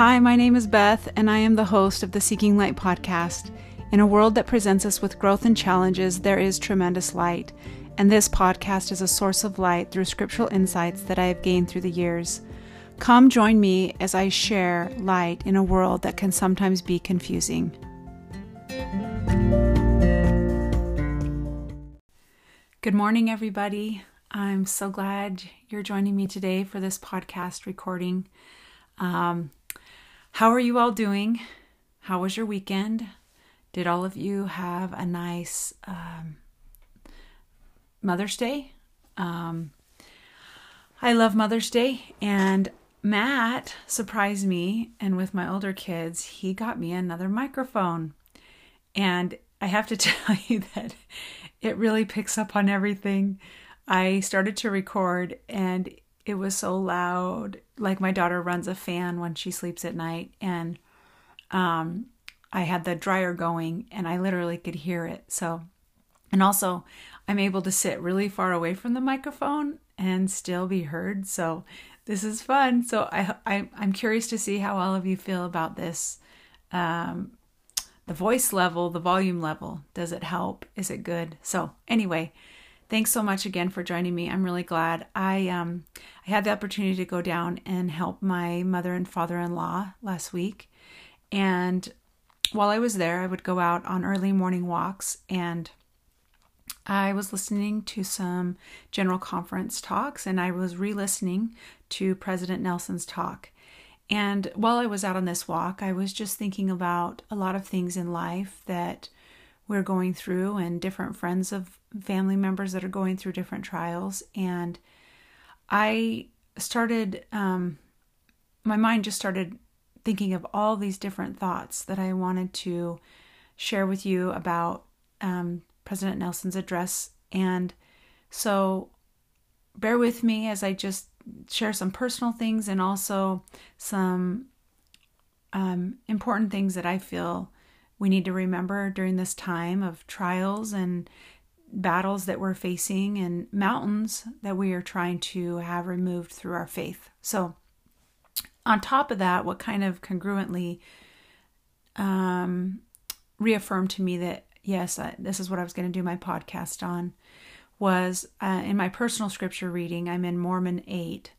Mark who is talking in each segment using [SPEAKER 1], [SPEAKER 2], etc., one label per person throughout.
[SPEAKER 1] Hi, my name is Beth, and I am the host of the Seeking Light podcast. In a world that presents us with growth and challenges, there is tremendous light, and this podcast is a source of light through scriptural insights that I have gained through the years. Come join me as I share light in a world that can sometimes be confusing. Good morning, everybody. I'm so glad you're joining me today for this podcast recording. Um, how are you all doing? How was your weekend? Did all of you have a nice um, Mother's Day? Um, I love Mother's Day, and Matt surprised me, and with my older kids, he got me another microphone. And I have to tell you that it really picks up on everything. I started to record and it was so loud. Like my daughter runs a fan when she sleeps at night and um I had the dryer going and I literally could hear it. So and also I'm able to sit really far away from the microphone and still be heard. So this is fun. So I, I am curious to see how all of you feel about this um the voice level, the volume level. Does it help? Is it good? So, anyway, thanks so much again for joining me. I'm really glad. I um I had the opportunity to go down and help my mother and father-in-law last week. And while I was there, I would go out on early morning walks and I was listening to some general conference talks and I was re-listening to President Nelson's talk. And while I was out on this walk, I was just thinking about a lot of things in life that we're going through and different friends of family members that are going through different trials. And I started, um, my mind just started thinking of all these different thoughts that I wanted to share with you about um, President Nelson's address. And so bear with me as I just share some personal things and also some um, important things that I feel we need to remember during this time of trials and battles that we're facing and mountains that we are trying to have removed through our faith. So, on top of that, what kind of congruently um, reaffirmed to me that yes, I, this is what I was going to do my podcast on was uh, in my personal scripture reading, I'm in Mormon 8,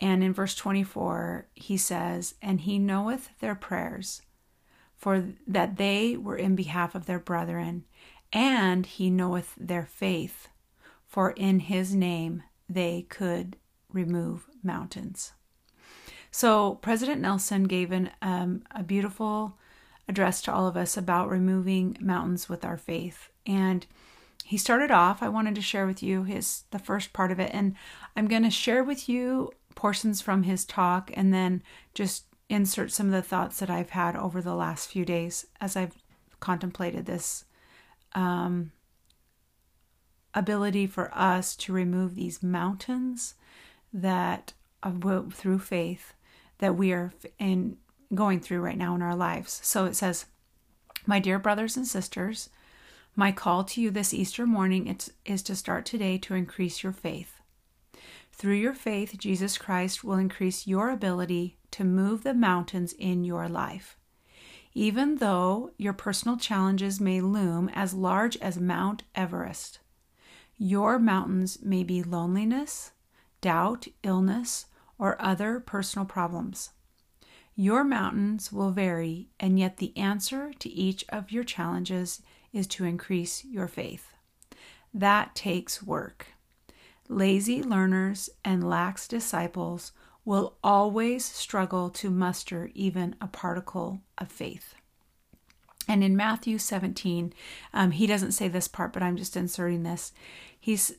[SPEAKER 1] and in verse 24, he says, And he knoweth their prayers, for that they were in behalf of their brethren, and he knoweth their faith, for in his name they could remove mountains. So, President Nelson gave an, um, a beautiful address to all of us about removing mountains with our faith. And he started off i wanted to share with you his the first part of it and i'm going to share with you portions from his talk and then just insert some of the thoughts that i've had over the last few days as i've contemplated this um, ability for us to remove these mountains that uh, through faith that we are in going through right now in our lives so it says my dear brothers and sisters my call to you this Easter morning is to start today to increase your faith. Through your faith, Jesus Christ will increase your ability to move the mountains in your life. Even though your personal challenges may loom as large as Mount Everest, your mountains may be loneliness, doubt, illness, or other personal problems. Your mountains will vary, and yet the answer to each of your challenges is to increase your faith. That takes work. Lazy learners and lax disciples will always struggle to muster even a particle of faith. And in Matthew 17, um, he doesn't say this part, but I'm just inserting this. He's,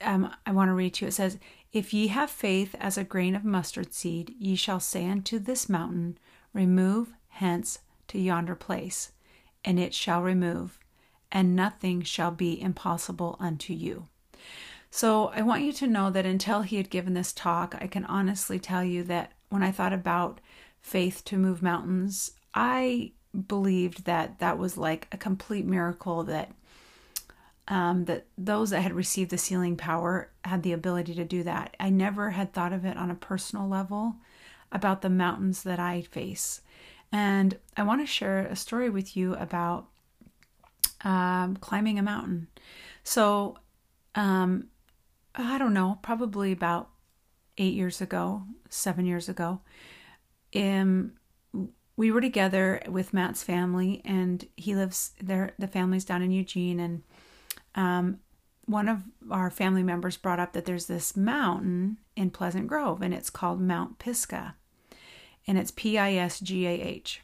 [SPEAKER 1] um, I want to read to you. It says, If ye have faith as a grain of mustard seed, ye shall say unto this mountain, Remove hence to yonder place, and it shall remove, and nothing shall be impossible unto you. So I want you to know that until he had given this talk, I can honestly tell you that when I thought about faith to move mountains, I believed that that was like a complete miracle that um, that those that had received the sealing power had the ability to do that. I never had thought of it on a personal level. about the mountains that I face. And I want to share a story with you about um, climbing a mountain. So, um, I don't know, probably about eight years ago, seven years ago, um, we were together with Matt's family, and he lives there. The family's down in Eugene, and um, one of our family members brought up that there's this mountain in Pleasant Grove, and it's called Mount Pisgah, and it's P I S G A H.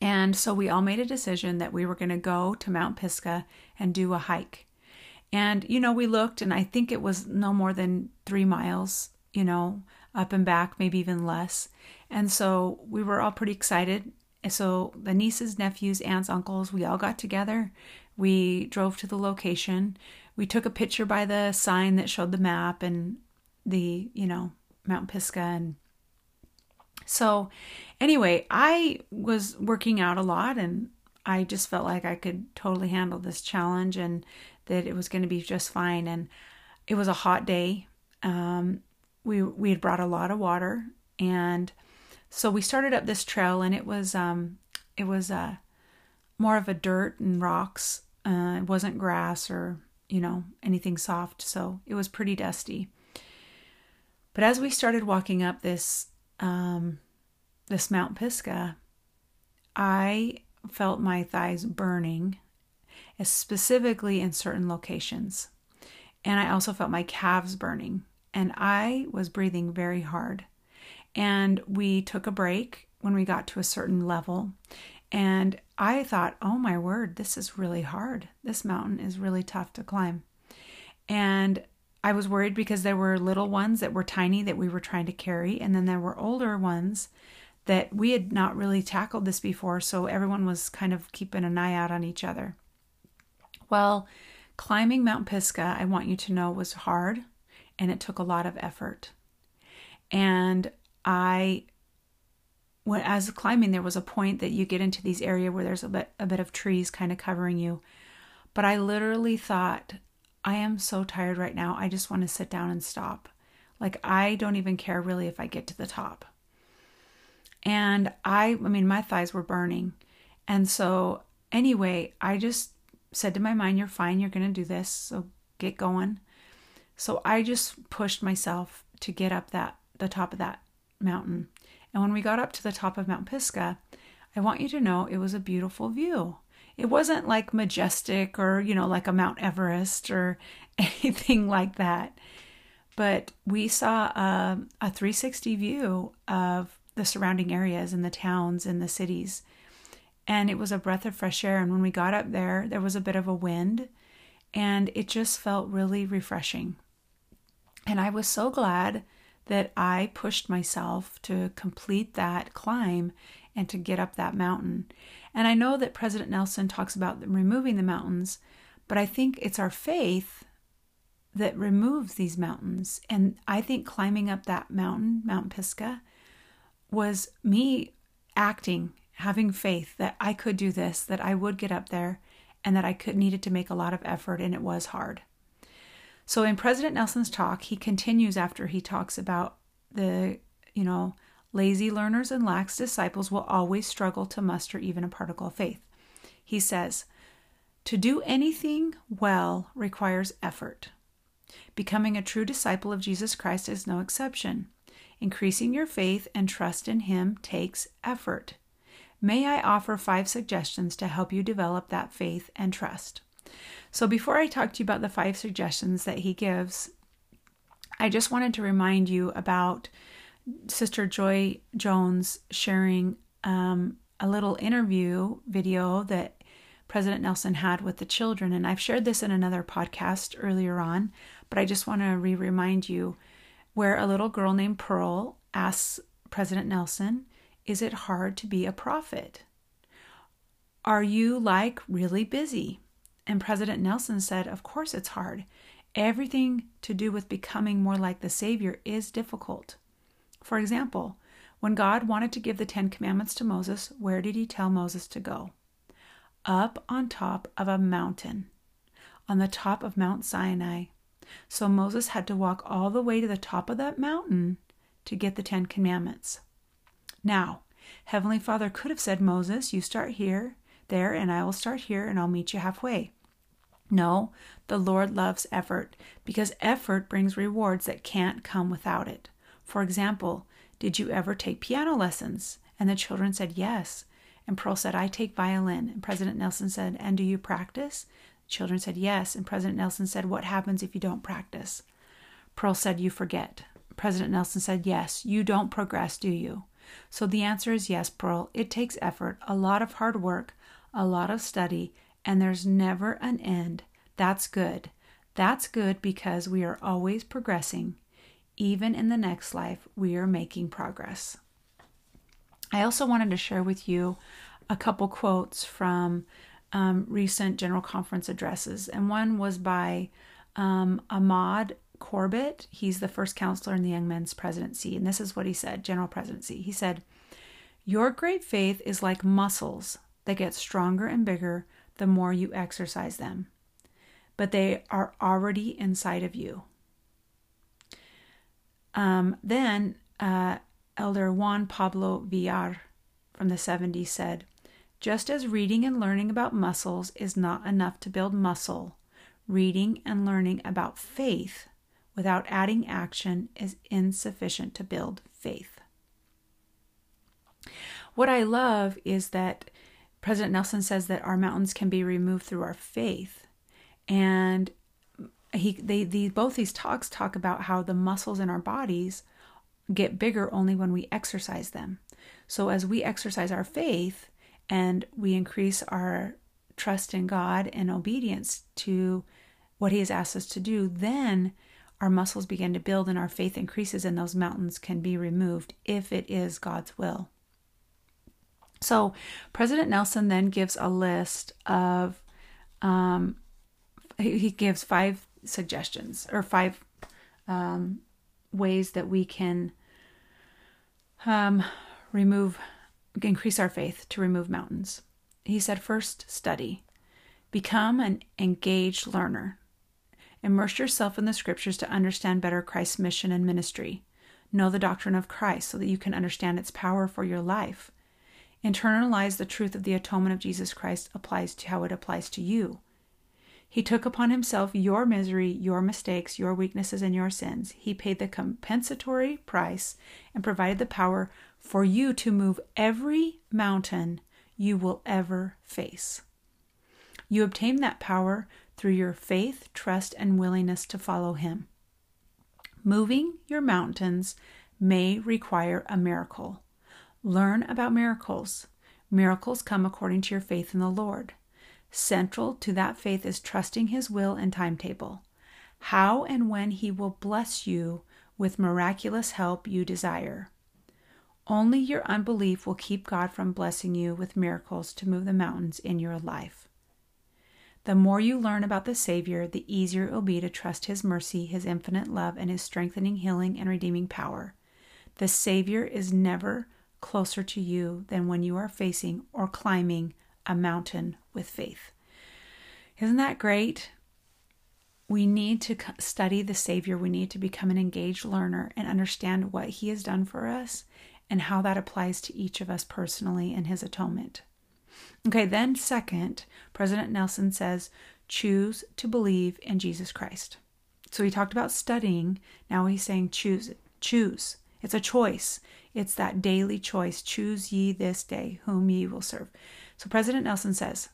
[SPEAKER 1] And so we all made a decision that we were going to go to Mount Pisgah and do a hike. And, you know, we looked, and I think it was no more than three miles, you know, up and back, maybe even less. And so we were all pretty excited. So the nieces, nephews, aunts, uncles, we all got together. We drove to the location. We took a picture by the sign that showed the map and the, you know, Mount Pisgah. And so, anyway, I was working out a lot and I just felt like I could totally handle this challenge and that it was going to be just fine. And it was a hot day. Um, we we had brought a lot of water, and so we started up this trail, and it was um, it was uh, more of a dirt and rocks. Uh, it wasn't grass or you know anything soft, so it was pretty dusty. But as we started walking up this um, this Mount Pisgah, I felt my thighs burning, specifically in certain locations. And I also felt my calves burning and I was breathing very hard. And we took a break when we got to a certain level. And I thought, oh my word, this is really hard. This mountain is really tough to climb. And I was worried because there were little ones that were tiny that we were trying to carry, and then there were older ones that we had not really tackled this before, so everyone was kind of keeping an eye out on each other. Well, climbing Mount Pisgah, I want you to know, was hard and it took a lot of effort. And I when as climbing there was a point that you get into these area where there's a bit a bit of trees kind of covering you. But I literally thought I am so tired right now. I just want to sit down and stop. Like I don't even care really if I get to the top. And I I mean my thighs were burning. And so anyway, I just said to my mind, you're fine, you're going to do this. So get going. So I just pushed myself to get up that the top of that mountain. And when we got up to the top of Mount Pisgah, I want you to know it was a beautiful view. It wasn't like majestic or, you know, like a Mount Everest or anything like that. But we saw um, a, a 360 view of the surrounding areas and the towns and the cities. And it was a breath of fresh air. And when we got up there, there was a bit of a wind and it just felt really refreshing. And I was so glad that I pushed myself to complete that climb and to get up that mountain. And I know that President Nelson talks about removing the mountains, but I think it's our faith that removes these mountains. And I think climbing up that mountain, Mount Pisgah, was me acting, having faith that I could do this, that I would get up there, and that I could needed to make a lot of effort, and it was hard. So in President Nelson's talk, he continues after he talks about the, you know, lazy learners and lax disciples will always struggle to muster even a particle of faith. He says, To do anything well requires effort. Becoming a true disciple of Jesus Christ is no exception. Increasing your faith and trust in Him takes effort. May I offer five suggestions to help you develop that faith and trust? So, before I talk to you about the five suggestions that he gives, I just wanted to remind you about Sister Joy Jones sharing um, a little interview video that President Nelson had with the children. And I've shared this in another podcast earlier on, but I just want to re remind you where a little girl named Pearl asks President Nelson, Is it hard to be a prophet? Are you like really busy? And President Nelson said, Of course it's hard. Everything to do with becoming more like the Savior is difficult. For example, when God wanted to give the Ten Commandments to Moses, where did he tell Moses to go? Up on top of a mountain, on the top of Mount Sinai. So Moses had to walk all the way to the top of that mountain to get the Ten Commandments. Now, Heavenly Father could have said, Moses, you start here, there, and I will start here, and I'll meet you halfway. No, the Lord loves effort because effort brings rewards that can't come without it. For example, did you ever take piano lessons? And the children said, Yes. And Pearl said, I take violin. And President Nelson said, And do you practice? The children said, Yes. And President Nelson said, What happens if you don't practice? Pearl said, You forget. President Nelson said, Yes. You don't progress, do you? So the answer is yes, Pearl. It takes effort, a lot of hard work, a lot of study, and there's never an end. That's good. That's good because we are always progressing. Even in the next life, we are making progress. I also wanted to share with you a couple quotes from um, recent General Conference addresses, and one was by um, Ahmad Corbitt. He's the first counselor in the Young Men's Presidency, and this is what he said General Presidency. He said, Your great faith is like muscles that get stronger and bigger the more you exercise them, but they are already inside of you. Um, then uh, Elder Juan Pablo Villar from the 70s said, Just as reading and learning about muscles is not enough to build muscle, reading and learning about faith without adding action is insufficient to build faith. What I love is that President Nelson says that our mountains can be removed through our faith. And he they, the both these talks talk about how the muscles in our bodies get bigger only when we exercise them. So as we exercise our faith and we increase our trust in God and obedience to what he has asked us to do, then our muscles begin to build and our faith increases, and those mountains can be removed if it is God's will. So, President Nelson then gives a list of, um, he gives five suggestions or five um, ways that we can um, remove, increase our faith to remove mountains. He said, first, study. Become an engaged learner. Immerse yourself in the scriptures to understand better Christ's mission and ministry. Know the doctrine of Christ so that you can understand its power for your life. Internalize the truth of the atonement of Jesus Christ applies to how it applies to you. He took upon himself your misery, your mistakes, your weaknesses, and your sins. He paid the compensatory price and provided the power for you to move every mountain you will ever face. You obtain that power through your faith, trust, and willingness to follow Him. Moving your mountains may require a miracle. Learn about miracles. Miracles come according to your faith in the Lord. Central to that faith is trusting His will and timetable. How and when He will bless you with miraculous help you desire. Only your unbelief will keep God from blessing you with miracles to move the mountains in your life. The more you learn about the Savior, the easier it will be to trust His mercy, His infinite love, and His strengthening, healing, and redeeming power. The Savior is never closer to you than when you are facing or climbing a mountain with faith. Isn't that great? We need to study the Savior. We need to become an engaged learner and understand what He has done for us and how that applies to each of us personally in His atonement. Okay, then, second, President Nelson says, choose to believe in Jesus Christ. So he talked about studying. Now he's saying, choose it. Choose. It's a choice. It's that daily choice. Choose ye this day whom ye will serve. So President Nelson says,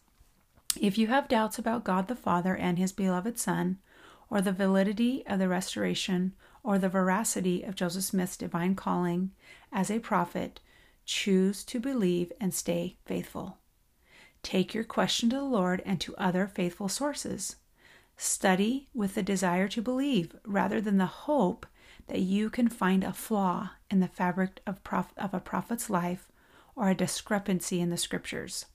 [SPEAKER 1] if you have doubts about God the Father and his beloved Son, or the validity of the restoration, or the veracity of Joseph Smith's divine calling as a prophet, choose to believe and stay faithful. Take your question to the Lord and to other faithful sources. Study with the desire to believe rather than the hope that you can find a flaw in the fabric of, prof- of a prophet's life or a discrepancy in the scriptures.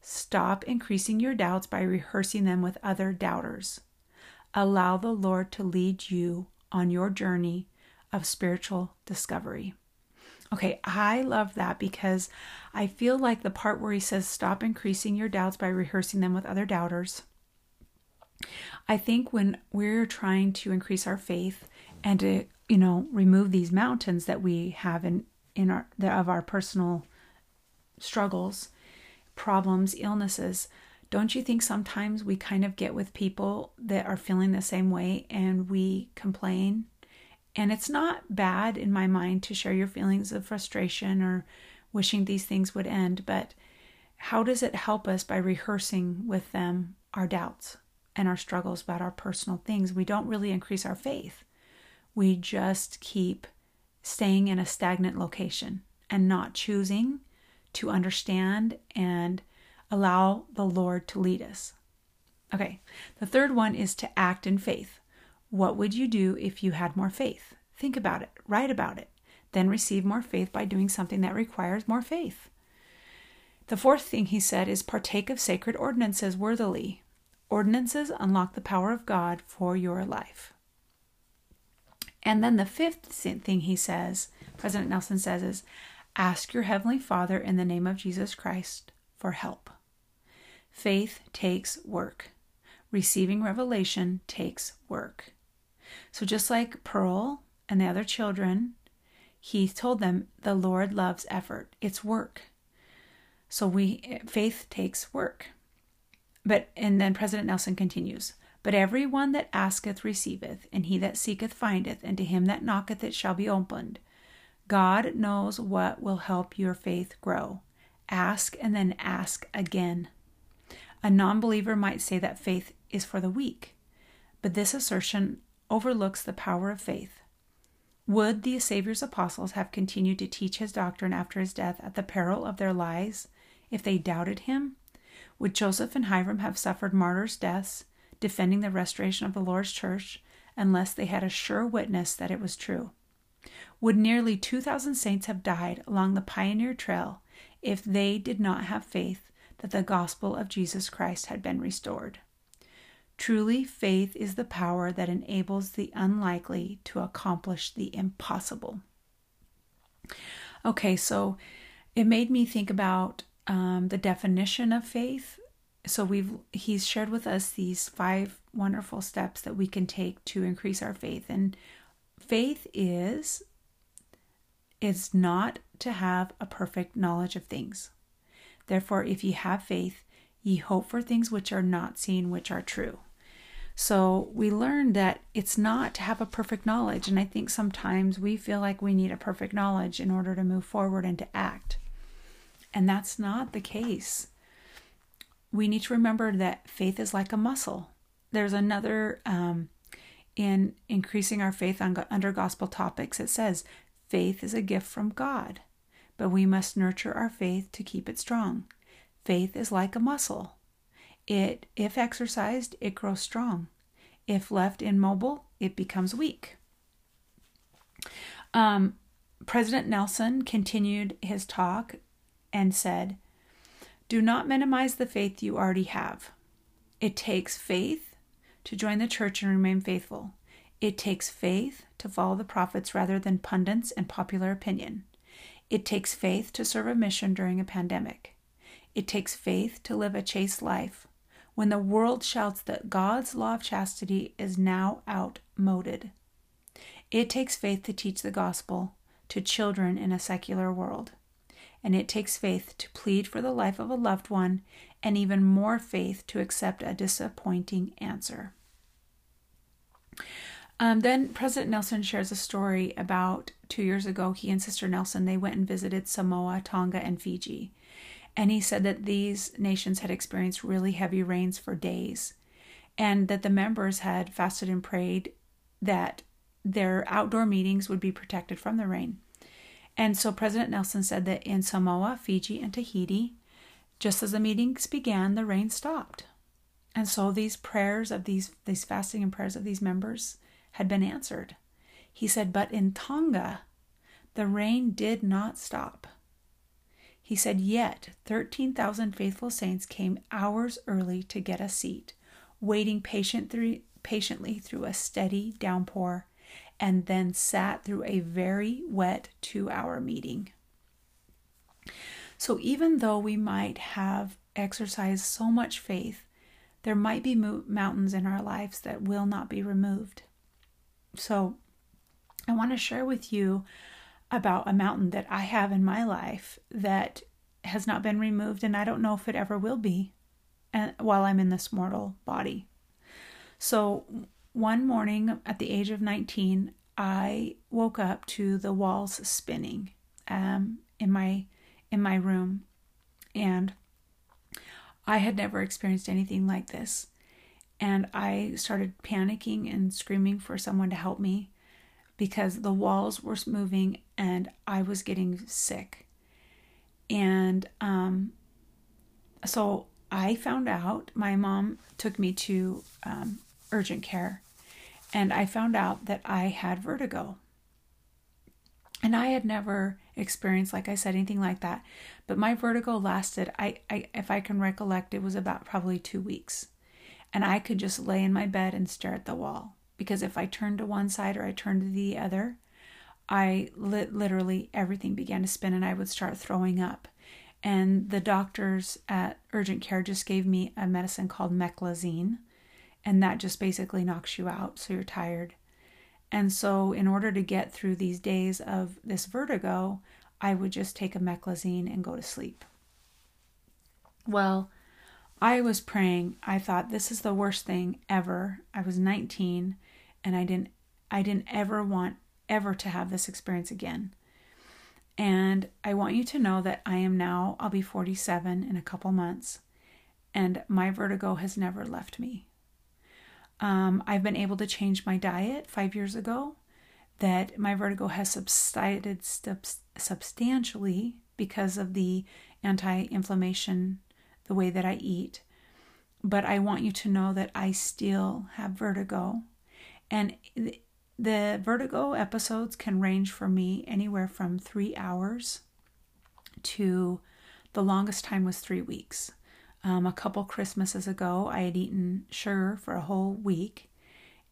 [SPEAKER 1] Stop increasing your doubts by rehearsing them with other doubters. Allow the Lord to lead you on your journey of spiritual discovery. Okay, I love that because I feel like the part where he says, stop increasing your doubts by rehearsing them with other doubters. I think when we're trying to increase our faith and to, you know, remove these mountains that we have in in our of our personal struggles, problems, illnesses. Don't you think sometimes we kind of get with people that are feeling the same way and we complain? And it's not bad in my mind to share your feelings of frustration or wishing these things would end, but how does it help us by rehearsing with them our doubts and our struggles about our personal things? We don't really increase our faith. We just keep staying in a stagnant location and not choosing to understand and allow the Lord to lead us. Okay, the third one is to act in faith. What would you do if you had more faith? Think about it, write about it, then receive more faith by doing something that requires more faith. The fourth thing he said is partake of sacred ordinances worthily. Ordinances unlock the power of God for your life. And then the fifth thing he says, President Nelson says, is ask your Heavenly Father in the name of Jesus Christ for help. Faith takes work. Receiving revelation takes work. So, just like Pearl and the other children, he told them the Lord loves effort. It's work. So we faith takes work. But and then President Nelson continues, but every one that asketh receiveth, and he that seeketh findeth, and to him that knocketh it shall be opened. God knows what will help your faith grow. Ask and then ask again. A non believer might say that faith is for the weak, but this assertion overlooks the power of faith. Would the Savior's apostles have continued to teach his doctrine after his death at the peril of their lives if they doubted him? Would Joseph and Hyrum have suffered martyrs' deaths defending the restoration of the Lord's church unless they had a sure witness that it was true? Would nearly 2,000 saints have died along the pioneer trail if they did not have faith that the gospel of Jesus Christ had been restored? Truly, faith is the power that enables the unlikely to accomplish the impossible. Okay, so it made me think about um, the definition of faith. So we've he's shared with us these five wonderful steps that we can take to increase our faith. And faith is is not to have a perfect knowledge of things. Therefore, if you have faith, ye hope for things which are not seen, which are true. So we learned that it's not to have a perfect knowledge. And I think sometimes we feel like we need a perfect knowledge in order to move forward and to act. And that's not the case. We need to remember that faith is like a muscle. There's another um, in increasing our faith on, under gospel topics. It says, faith is a gift from God, but we must nurture our faith to keep it strong. Faith is like a muscle. It, if exercised, it grows strong. If left immobile, it becomes weak. Um, President Nelson continued his talk and said, Do not minimize the faith you already have. It takes faith to join the church and remain faithful. It takes faith to follow the prophets rather than pundits and popular opinion. It takes faith to serve a mission during a pandemic. It takes faith to live a chaste life when the world shouts that God's law of chastity is now outmoded. It takes faith to teach the gospel to children in a secular world and it takes faith to plead for the life of a loved one, and even more faith to accept a disappointing answer. Um, then President Nelson shares a story about two years ago. He and Sister Nelson they went and visited Samoa, Tonga, and Fiji, and he said that these nations had experienced really heavy rains for days, and that the members had fasted and prayed that their outdoor meetings would be protected from the rain. And so President Nelson said that in Samoa, Fiji, and Tahiti, just as the meetings began, the rain stopped. And so these prayers of these these fasting and prayers of these members had been answered. He said, but in Tonga, the rain did not stop. He said, yet 13,000 faithful saints came hours early to get a seat, waiting patient patiently through a steady downpour and then sat through a very wet two hour meeting. So, even though we might have exercised so much faith, there might be mo- mountains in our lives that will not be removed. So, I want to share with you about a mountain that I have in my life that has not been removed, and I don't know if it ever will be and, while I'm in this mortal body. So, one morning at the age of 19, I woke up to the walls spinning um, in my in my room, and I had never experienced anything like this. And I started panicking and screaming for someone to help me because the walls were moving and I was getting sick. And um, so I found out, my mom took me to um, urgent care, and I found out that I had vertigo. And I had never experienced, like I said, anything like that. But my vertigo lasted, I, I if I can recollect, it was about probably two weeks. And I could just lay in my bed and stare at the wall because if I turned to one side or I turned to the other, I li- literally everything began to spin and I would start throwing up. And the doctors at urgent care just gave me a medicine called meclizine, and that just basically knocks you out, so you're tired. And so, in order to get through these days of this vertigo, I would just take a meclizine and go to sleep. Well, I was praying. I thought this is the worst thing ever. I was 19 and I didn't I didn't ever want ever to have this experience again. And I want you to know that I am now I'll be 47 in a couple months and my vertigo has never left me. Um, I've been able to change my diet five years ago. That my vertigo has subsided substantially because of the anti inflammation, the way that I eat. But I want you to know that I still have vertigo and the vertigo episodes can range for me anywhere from three hours to the longest time was three weeks. Um, a couple Christmases ago, I had eaten sugar for a whole week,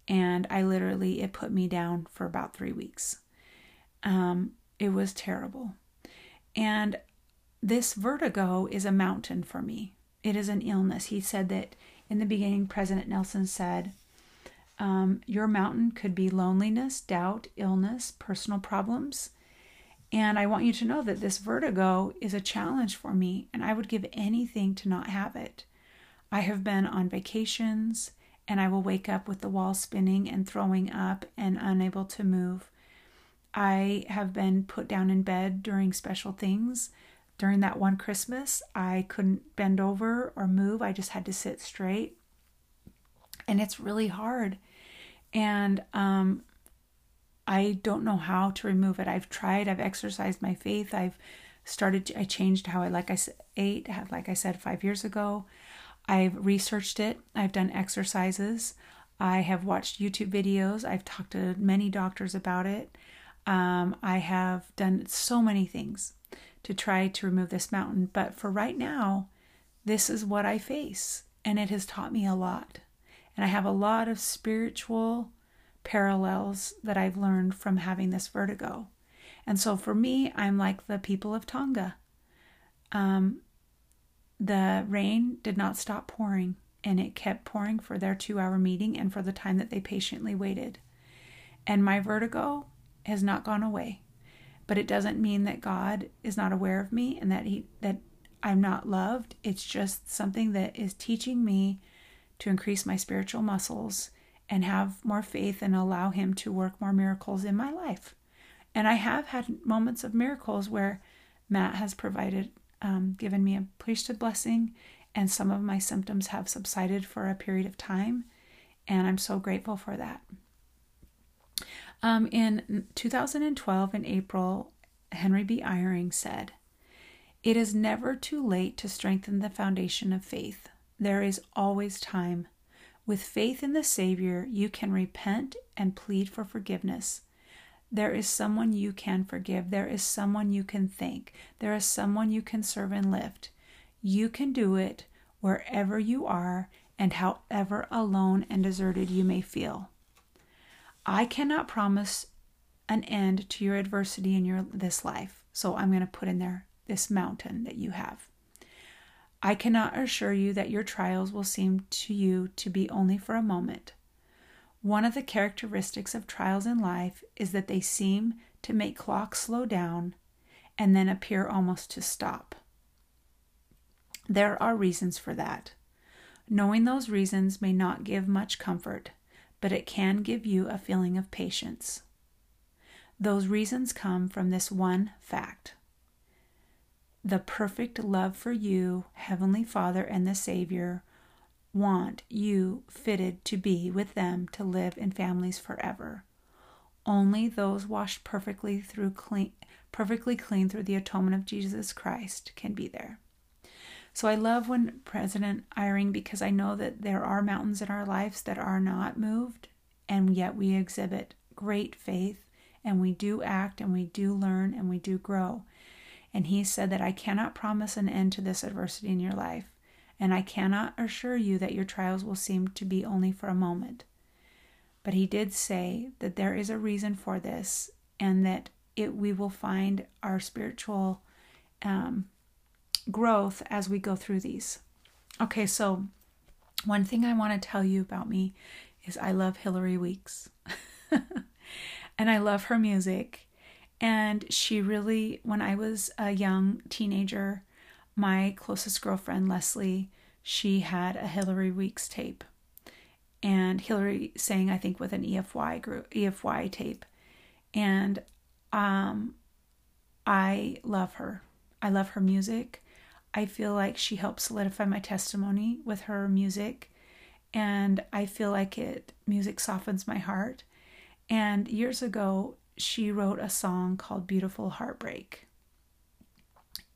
[SPEAKER 1] and I literally, it put me down for about three weeks. Um, it was terrible. And this vertigo is a mountain for me. It is an illness. He said that in the beginning, President Nelson said, um, your mountain could be loneliness, doubt, illness, personal problems. And I want you to know that this vertigo is a challenge for me, and I would give anything to not have it. I have been on vacations, and I will wake up with the wall spinning and throwing up and unable to move. I have been put down in bed during special things. During that one Christmas, I couldn't bend over or move, I just had to sit straight. And it's really hard and um, I don't know how to remove it. I've tried. I've exercised my faith. I've started. To, I changed how I like I ate. Like I said five years ago, I've researched it. I've done exercises. I have watched YouTube videos. I've talked to many doctors about it. Um, I have done so many things to try to remove this mountain. But for right now, this is what I face, and it has taught me a lot. And I have a lot of spiritual parallels that I've learned from having this vertigo. And so for me, I'm like the people of Tonga. Um, the rain did not stop pouring, and it kept pouring for their two hour meeting and for the time that they patiently waited. And my vertigo has not gone away. But it doesn't mean that God is not aware of me and that he that I'm not loved. It's just something that is teaching me to increase my spiritual muscles and have more faith and allow Him to work more miracles in my life. And I have had moments of miracles where Matt has provided, um, given me a priesthood blessing, and some of my symptoms have subsided for a period of time. And I'm so grateful for that. Um, in 2012, in April, Henry B. Eyring said, It is never too late to strengthen the foundation of faith. There is always time. With faith in the Savior, you can repent and plead for forgiveness. There is someone you can forgive. There is someone you can thank. There is someone you can serve and lift. You can do it wherever you are and however alone and deserted you may feel. I cannot promise an end to your adversity in your this life. So I'm going to put in there this mountain that you have. I cannot assure you that your trials will seem to you to be only for a moment. One of the characteristics of trials in life is that they seem to make clocks slow down and then appear almost to stop. There are reasons for that. Knowing those reasons may not give much comfort, but it can give you a feeling of patience. Those reasons come from this one fact the perfect love for you, Heavenly Father and the Savior, want you fitted to be with them to live in families forever. Only those washed perfectly through clean perfectly clean through the atonement of Jesus Christ can be there. So I love when President Eyring because I know that there are mountains in our lives that are not moved, and yet we exhibit great faith and we do act and we do learn and we do grow. And he said that I cannot promise an end to this adversity in your life, and I cannot assure you that your trials will seem to be only for a moment. But he did say that there is a reason for this and that it we will find our spiritual um, growth as we go through these. Okay, so one thing I want to tell you about me is I love Hilary Weeks. and I love her music. And she really, when I was a young teenager, my closest girlfriend, Leslie, she had a Hilary Weeks tape. And Hilary sang, I think, with an EFY group, EFY tape. And um, I love her. I love her music. I feel like she helps solidify my testimony with her music. And I feel like it music softens my heart. And years ago, she wrote a song called Beautiful Heartbreak.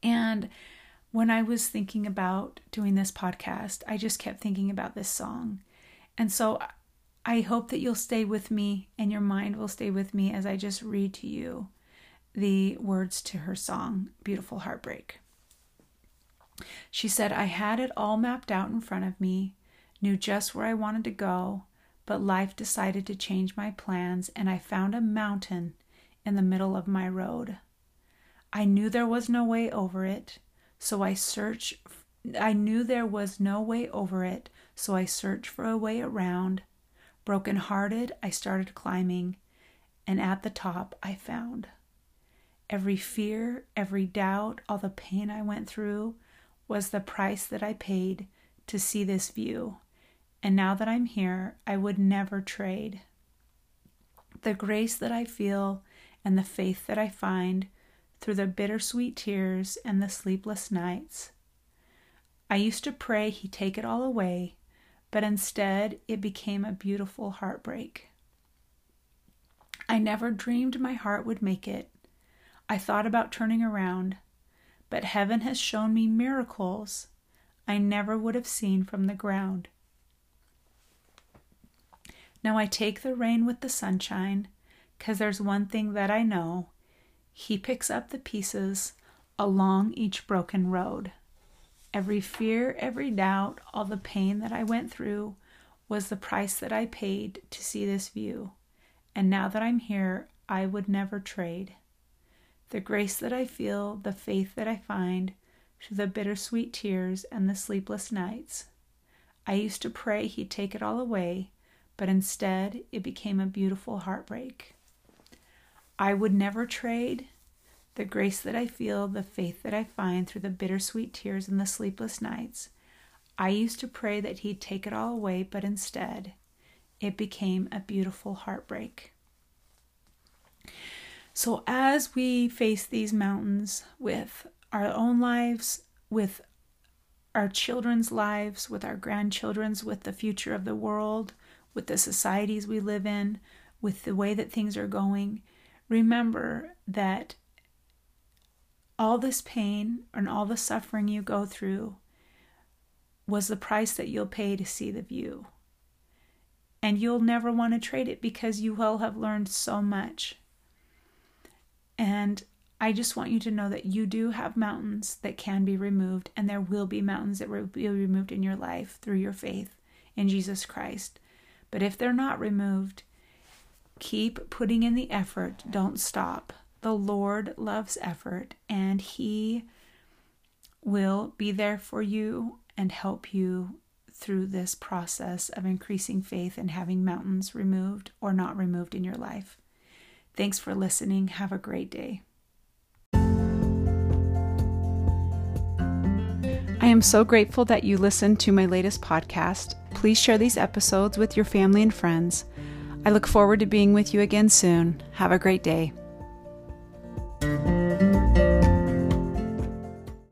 [SPEAKER 1] And when I was thinking about doing this podcast, I just kept thinking about this song. And so I hope that you'll stay with me and your mind will stay with me as I just read to you the words to her song, Beautiful Heartbreak. She said, I had it all mapped out in front of me, knew just where I wanted to go, but life decided to change my plans and I found a mountain in the middle of my road. I knew there was no way over it, so I searched I knew there was no way over it, so I searched for a way around. Broken hearted, I started climbing, and at the top I found. Every fear, every doubt, all the pain I went through was the price that I paid to see this view. And now that I'm here, I would never trade. The grace that I feel and the faith that I find through the bittersweet tears and the sleepless nights. I used to pray He take it all away, but instead it became a beautiful heartbreak. I never dreamed my heart would make it, I thought about turning around, but heaven has shown me miracles I never would have seen from the ground. Now I take the rain with the sunshine, 'cause there's one thing that I know He picks up the pieces along each broken road. Every fear, every doubt, all the pain that I went through was the price that I paid to see this view. And now that I'm here, I would never trade the grace that I feel, the faith that I find through the bittersweet tears and the sleepless nights. I used to pray He'd take it all away, but instead it became a beautiful heartbreak. I would never trade the grace that I feel, the faith that I find through the bittersweet tears and the sleepless nights. I used to pray that He'd take it all away, but instead it became a beautiful heartbreak. So, as we face these mountains with our own lives, with our children's lives, with our grandchildren's, with the future of the world, with the societies we live in, with the way that things are going, remember that all this pain and all the suffering you go through was the price that you'll pay to see the view. And you'll never want to trade it because you will have learned so much and I just want you to know that you do have mountains that can be removed, and there will be mountains that will be removed in your life through your faith in Jesus Christ. But if they're not removed, keep putting in the effort. Don't stop. The Lord loves effort, and He will be there for you and help you through this process of increasing faith and having mountains removed or not removed in your life. Thanks for listening. Have a great day. I am so grateful that you listened to my latest podcast. Please share these episodes with your family and friends. I look forward to being with you again soon. Have a great day.